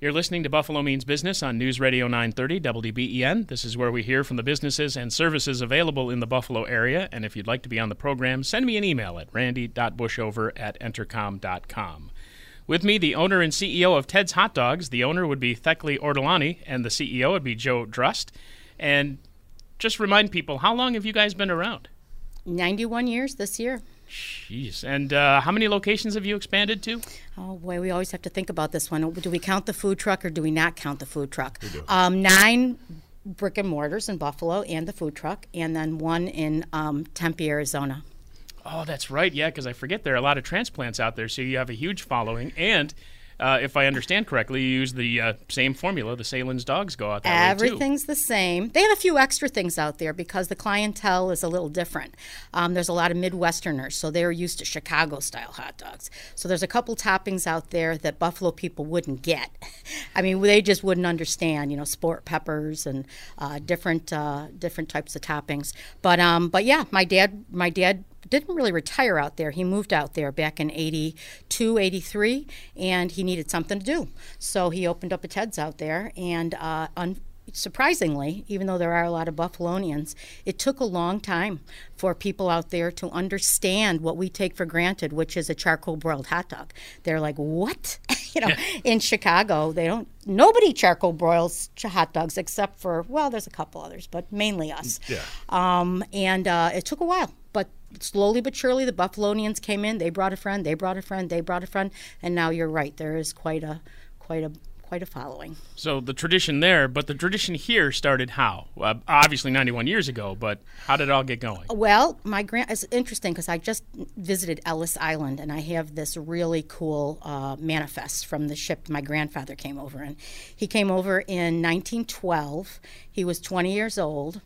You're listening to Buffalo Means Business on News Radio 930 WBEN. This is where we hear from the businesses and services available in the Buffalo area. And if you'd like to be on the program, send me an email at randy.bushover at entercom.com. With me, the owner and CEO of Ted's Hot Dogs. The owner would be Theckley Ortolani, and the CEO would be Joe Drust. And just remind people, how long have you guys been around? 91 years this year. Jeez. And uh, how many locations have you expanded to? Oh boy, we always have to think about this one. Do we count the food truck or do we not count the food truck? Um, nine brick and mortars in Buffalo and the food truck, and then one in um, Tempe, Arizona. Oh, that's right. Yeah, because I forget there are a lot of transplants out there, so you have a huge following. And uh, if I understand correctly, you use the uh, same formula. The Sahlen's dogs go out that. Everything's the same. They have a few extra things out there because the clientele is a little different. Um, there's a lot of Midwesterners, so they're used to Chicago style hot dogs. So there's a couple toppings out there that Buffalo people wouldn't get. I mean, they just wouldn't understand. You know, sport peppers and uh, different uh, different types of toppings. But um, but yeah, my dad my dad didn't really retire out there. He moved out there back in 82, 83, and he needed something to do. So he opened up a Ted's out there, and uh, un- surprisingly, even though there are a lot of Buffalonians, it took a long time for people out there to understand what we take for granted, which is a charcoal broiled hot dog. They're like, what? you know, in Chicago, they don't, nobody charcoal broils hot dogs except for, well, there's a couple others, but mainly us. Yeah. Um, and uh, it took a while, slowly but surely the Buffalonians came in. They brought a friend. They brought a friend. They brought a friend. And now you're right. There is quite a, quite a, quite a following. So the tradition there, but the tradition here started how? Uh, obviously 91 years ago, but how did it all get going? Well, my grand it's interesting because I just visited Ellis Island and I have this really cool uh, manifest from the ship my grandfather came over in. He came over in 1912. He was 20 years old.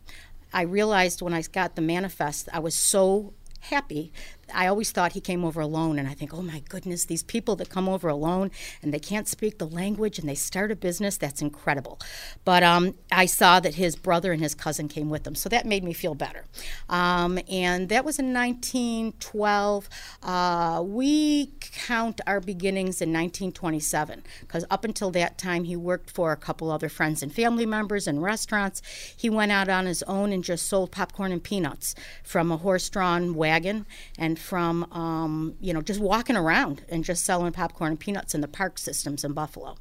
I realized when I got the manifest, I was so happy. I always thought he came over alone, and I think, oh my goodness, these people that come over alone and they can't speak the language and they start a business, that's incredible. But um, I saw that his brother and his cousin came with them, so that made me feel better. Um, and that was in 1912. Uh, we count our beginnings in 1927, because up until that time, he worked for a couple other friends and family members in restaurants. He went out on his own and just sold popcorn and peanuts from a horse drawn wagon and from um, you know just walking around and just selling popcorn and peanuts in the park systems in Buffalo.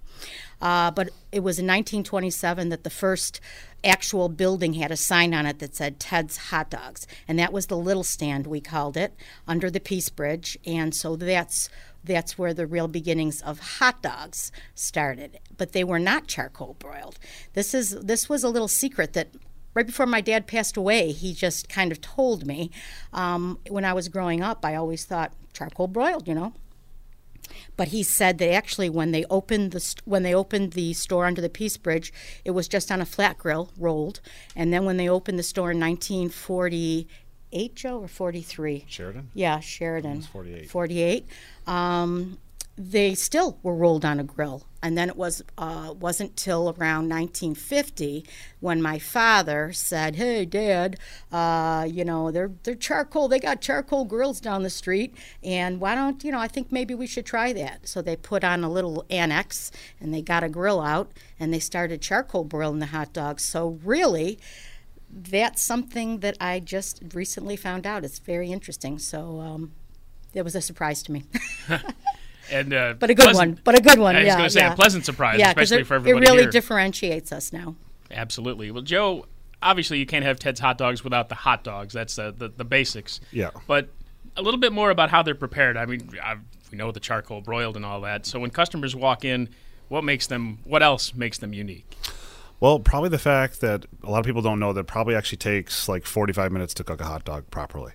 Uh, but it was in 1927 that the first actual building had a sign on it that said Ted's Hot Dogs, and that was the little stand we called it under the Peace Bridge, and so that's that's where the real beginnings of hot dogs started. But they were not charcoal broiled. This is this was a little secret that right before my dad passed away, he just kind of told me. Um, when I was growing up, I always thought charcoal broiled, you know. But he said that actually, when they opened the st- when they opened the store under the Peace Bridge, it was just on a flat grill, rolled. And then when they opened the store in 1948, Joe or 43, Sheridan? yeah, Sheridan. 48. 48. Um, they still were rolled on a grill. And then it was uh, wasn't till around 1950 when my father said, "Hey, Dad, uh, you know they're they're charcoal. They got charcoal grills down the street, and why don't you know? I think maybe we should try that." So they put on a little annex and they got a grill out and they started charcoal broiling the hot dogs. So really, that's something that I just recently found out. It's very interesting. So um, it was a surprise to me. And uh, But a good pleasant- one. But a good one. I was yeah, going to say yeah. a pleasant surprise, Yeah, 'cause especially it, for everybody. it really here. differentiates us now. Absolutely. Well, Joe, obviously you can't have Ted's hot dogs without the hot dogs. That's uh, the the basics. Yeah. But a little bit more about how they're prepared. I mean, I, we know the charcoal broiled and all that. So when customers walk in, what makes them? What else makes them unique? Well, probably the fact that a lot of people don't know that it probably actually takes like 45 minutes to cook a hot dog properly.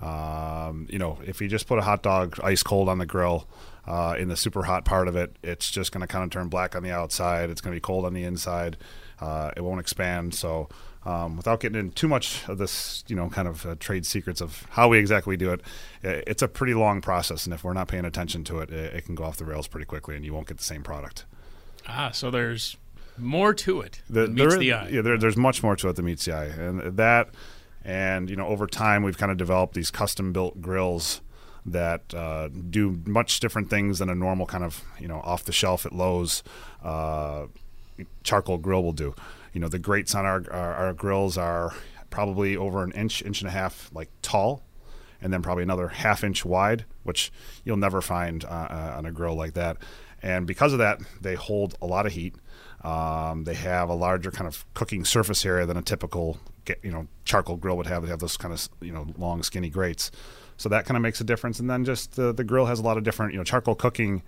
Um, you know, if you just put a hot dog ice cold on the grill uh, in the super hot part of it, it's just going to kind of turn black on the outside. It's going to be cold on the inside. Uh, it won't expand. So, um, without getting into too much of this, you know, kind of uh, trade secrets of how we exactly do it, it's a pretty long process. And if we're not paying attention to it, it, it can go off the rails pretty quickly, and you won't get the same product. Ah, so there's more to it the, meets there, the eye. Yeah, there, there's much more to it than meets the eye, and that, and you know, over time we've kind of developed these custom-built grills that uh, do much different things than a normal kind of you know off the shelf at Lowe's uh, charcoal grill will do. You know, the grates on our, our, our grills are probably over an inch, inch and a half, like tall, and then probably another half inch wide, which you'll never find uh, uh on a grill like that. And because of that, they hold a lot of heat. Um, they have a larger kind of cooking surface area than a typical, you know, charcoal grill would have. They have those kind of, you know, long, skinny grates. So that kind of makes a difference. And then just the, the grill has a lot of different, you know, charcoal cooking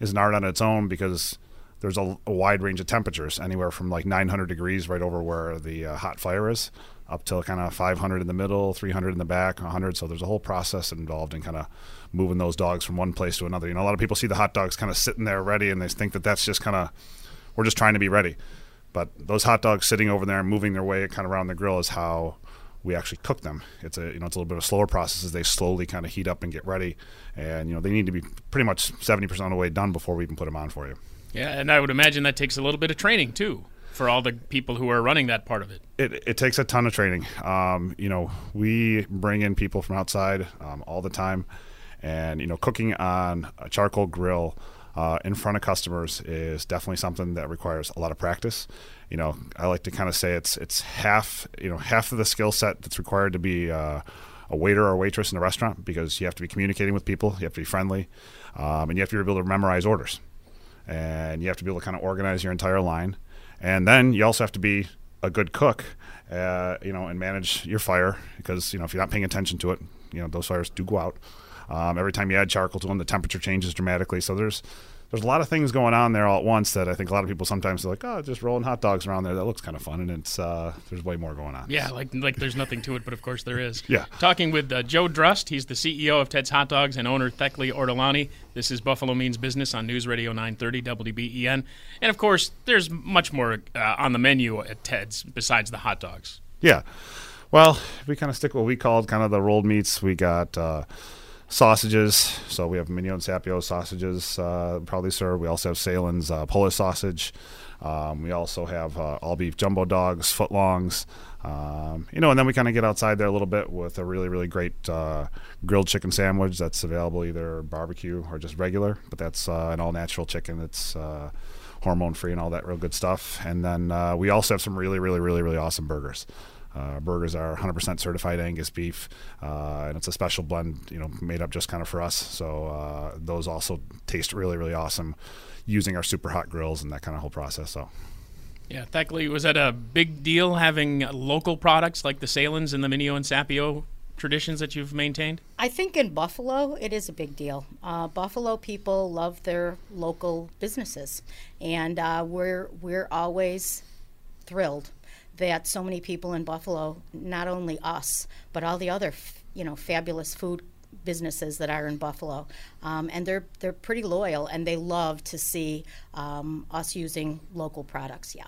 is an art on its own because there's a, a wide range of temperatures, anywhere from like 900 degrees right over where the uh, hot fire is, up to kind of 500 in the middle, 300 in the back, 100. So there's a whole process involved in kind of moving those dogs from one place to another. You know, a lot of people see the hot dogs kind of sitting there ready, and they think that that's just kind of we're just trying to be ready. But those hot dogs sitting over there and moving their way kind of around the grill is how we actually cook them. It's a you know it's a little bit of a slower process as they slowly kind of heat up and get ready, and you know they need to be pretty much 70% of the way done before we even put them on for you. Yeah, and I would imagine that takes a little bit of training too for all the people who are running that part of it. It, it takes a ton of training. Um, you know, we bring in people from outside um, all the time, and you know, cooking on a charcoal grill uh, in front of customers is definitely something that requires a lot of practice. You know, I like to kind of say it's it's half you know half of the skill set that's required to be uh, a waiter or waitress in a restaurant because you have to be communicating with people, you have to be friendly, um, and you have to be able to memorize orders and you have to be able to kind of organize your entire line. And then you also have to be a good cook, uh, you know, and manage your fire because you know if you're not paying attention to it, you know those fires do go out. Um, every time you add charcoal to them, the temperature changes dramatically. So there's there's a lot of things going on there all at once that I think a lot of people sometimes are like, oh, just rolling hot dogs around there. That looks kind of fun, and it's uh, there's way more going on. Yeah, like like there's nothing to it, but of course there is. yeah. Talking with uh, Joe Drust, he's the CEO of Ted's Hot Dogs and owner Theckley Ortolani. This is Buffalo Means Business on News Radio 930 WBEN, and of course there's much more uh, on the menu at Ted's besides the hot dogs. Yeah. Well, we kind of stick what we called kind of the rolled meats. We got uh, sausages. So we have Mineo Sapio sausages, uh, probably served. We also have Sahlen's uh, Polish sausage. Um, we also have uh, all beef jumbo dogs, footlongs. Um, you know, and then we kind of get outside there a little bit with a really, really great uh, grilled chicken sandwich that's available either barbecue or just regular. But that's uh, an all natural chicken that's uh, hormone free and all that real good stuff. And then uh, we also have some really, really, really, really awesome burgers. Uh, burgers are 100% certified Angus beef, uh, and it's a special blend, you know, made up just kind of for us. So uh, those also taste really, really awesome using our super hot grills and that kind of whole process. So. Yeah, Theckley, was that a big deal having local products like the Sahlen's and the Mineo and Sapio traditions that you've maintained? I think in Buffalo, it is a big deal. Uh, Buffalo people love their local businesses, and uh, we're we're always thrilled that so many people in Buffalo, not only us, but all the other, you know, fabulous food businesses that are in Buffalo, um, and they're they're pretty loyal, and they love to see um, us using local products. Yeah.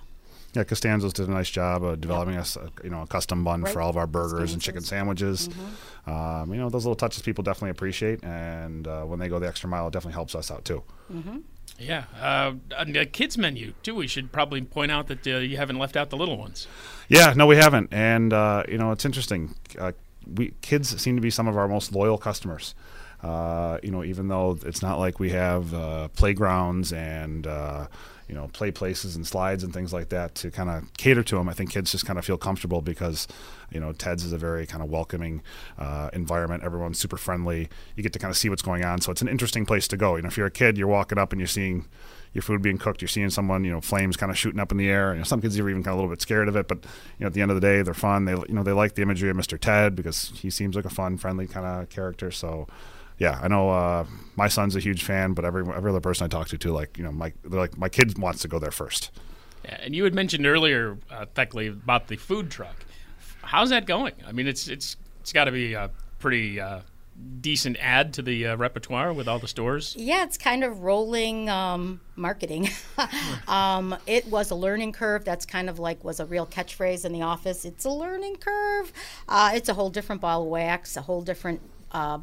Yeah, Costanzo's did a nice job of developing yep. us, a, you know, a custom bun right. for all of our burgers Costanzo's. and chicken sandwiches. Mm-hmm. Um, you know, those little touches people definitely appreciate, and uh, when they go the extra mile, it definitely helps us out too. Mm-hmm. Yeah, uh, a kids menu too. We should probably point out that uh, you haven't left out the little ones. Yeah, no, we haven't, and uh, you know it's interesting. Uh, we kids seem to be some of our most loyal customers. Uh, you know, even though it's not like we have uh, playgrounds and you know play places and slides and things like that to kind of cater to them. I think kids just kind of feel comfortable because you know Ted's is a very kind of welcoming uh, environment. Everyone's super friendly. You get to kind of see what's going on, so it's an interesting place to go. You know, if you're a kid, you're walking up and you're seeing your food being cooked. You're seeing someone, you know, flames kind of shooting up in the air. You know, some kids are even kind of a little bit scared of it, but you know, at the end of the day, they're fun. They, you know, they like the imagery of Mr. Ted because he seems like a fun, friendly kind of character. So, yeah, I know uh, my son's a huge fan, but every every other person I talk to too, like you know, my they're like my kid wants to go there first. Yeah, and you had mentioned earlier, uh, Theckley, about the food truck. How's that going? I mean, it's it's it's got to be a pretty uh, decent add to the uh, repertoire with all the stores. Yeah, it's kind of rolling um, marketing. um, it was a learning curve. That's kind of like was a real catchphrase in the office. It's a learning curve. Uh, it's a whole different ball of wax, a whole different uh,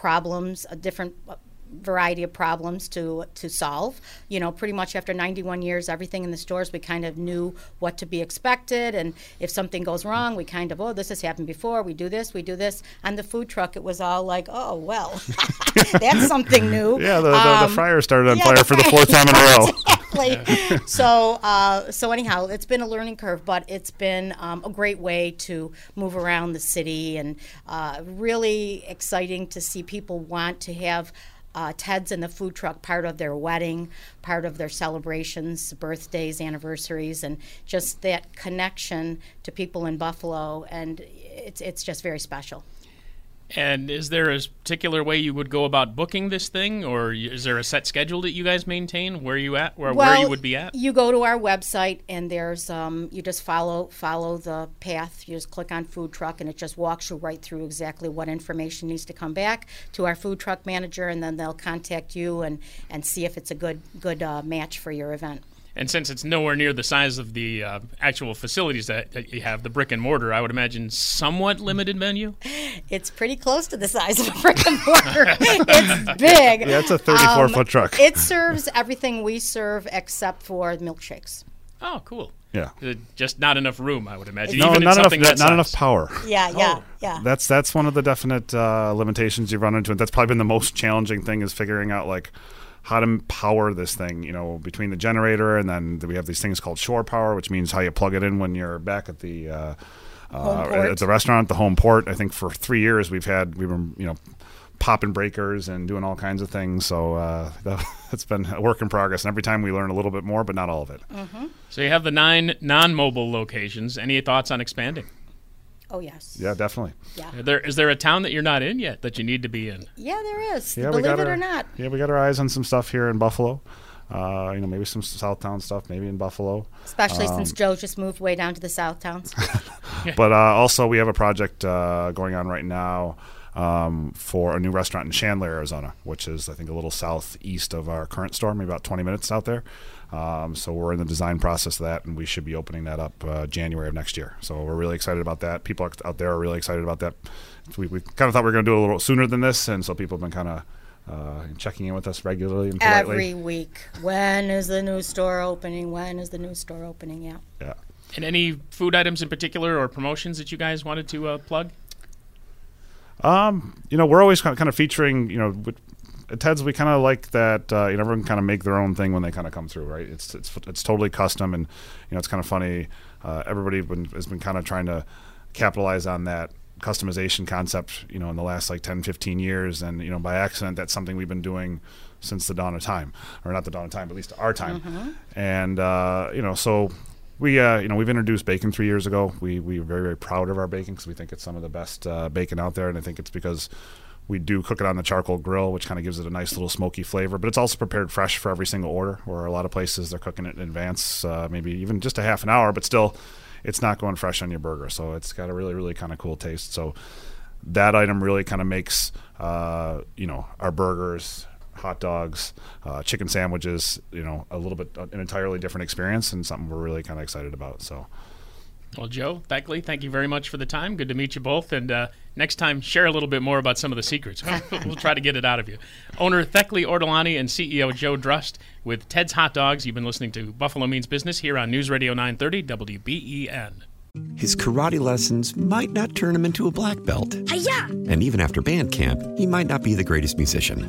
problems, a different uh, variety of problems to to solve. You know, pretty much after 91 years, everything in the stores we kind of knew what to be expected, and if something goes wrong, we kind of oh this has happened before. We do this, we do this. On the food truck, it was all like oh well, that's something new. Yeah, the, the, Um, the fryer started on yeah, fire for the fourth time in a row. exactly. so, uh, so anyhow, it's been a learning curve, but it's been um, a great way to move around the city and uh, really exciting to see people want to have. Uh, Ted's and the food truck part of their wedding, part of their celebrations, birthdays, anniversaries, and just that connection to people in Buffalo, and it's it's just very special. And is there a particular way you would go about booking this thing, or is there a set schedule that you guys maintain? Where you at, or where you would be at? You go to our website and there's um, you just follow follow the path. You just click on food truck and it just walks you right through exactly what information needs to come back to our food truck manager, and then they'll contact you and, and see if it's a good good uh, match for your event. And since it's nowhere near the size of the uh, actual facilities that, that you have, the brick and mortar, I would imagine somewhat limited menu. It's pretty close to the size of a brick and mortar. it's big. Yeah, it's a 34 Um, foot truck. It serves everything we serve except for milkshakes. Oh, cool. yeah. Uh, Just not enough room, I would imagine. No, even not enough. something Not, enough power. Yeah, yeah, Oh. yeah. That's that's one of the definite uh, limitations you've run into, and that's probably been the most challenging thing is figuring out like how to power this thing. You know, between the generator and then we have these things called shore power, which means how you plug it in when you're back at the. Uh, uh, at the restaurant, the home port. I think for three years we've had we were you know popping breakers and doing all kinds of things. So uh, that, it's been a work in progress, and every time we learn a little bit more, but not all of it. So you have the nine non-mobile locations. Any thoughts on expanding? Oh yes. Yeah, definitely. Yeah. Are there is there a town that you're not in yet that you need to be in? Yeah, there is. Yeah, we Believe got it our, or not. Yeah, we got our eyes on some stuff here in Buffalo. Uh, you know, maybe some Southtown stuff, maybe in Buffalo. Especially Um, since Joe just moved way down to the South Towns. But uh, also, we have a project uh, going on right now um, for a new restaurant in Chandler, Arizona, which is, I think, a little southeast of our current store, maybe about 20 minutes out there. Um, so we're in the design process of that, and we should be opening that up uh, January of next year. So we're really excited about that. People out there are really excited about that. We, we kind of thought we were going to do it a little sooner than this, and so people have been kind of uh, checking in with us regularly and politely. Every week. When is the new store opening? When is the new store opening? Yeah. yeah. And any food items in particular or promotions that you guys wanted to uh, plug? Um, you know, we're always kind of, kind of featuring, you know, with, at Ted's we kind of like that. Uh, you know, everyone kind of make their own thing when they kind of come through, right? It's it's it's totally custom, and you know, it's kind of funny. Uh, everybody been, has been kind of trying to capitalize on that customization concept, you know, in the last like 10, 15 years, and you know, by accident, that's something we've been doing since the dawn of time, or not the dawn of time, but at least our time. And uh, you know, so we, uh, you know, we've introduced bacon three years ago. We we are very very proud of our bacon because we think it's some of the best uh, bacon out there, and I think it's because we do cook it on the charcoal grill, which kind of gives it a nice little smoky flavor. But it's also prepared fresh for every single order. Where a lot of places they're cooking it in advance, uh, maybe even just a half an hour, but still, it's not going fresh on your burger. So it's got a really really kind of cool taste. So that item really kind of makes uh, you know our burgers hot dogs uh, chicken sandwiches you know a little bit an entirely different experience and something we're really kind of excited about so Well, Joe, Theckley, thank you very much for the time. Good to meet you both. And uh, next time, share a little bit more about some of the secrets. we'll try to get it out of you. Owner Theckley Ortolani and CEO Joe Drust with Ted's Hot Dogs. You've been listening to Buffalo Means Business here on News Radio 930 WBEN. His karate lessons might not turn him into a black belt. And even after band camp, he might not be the greatest musician.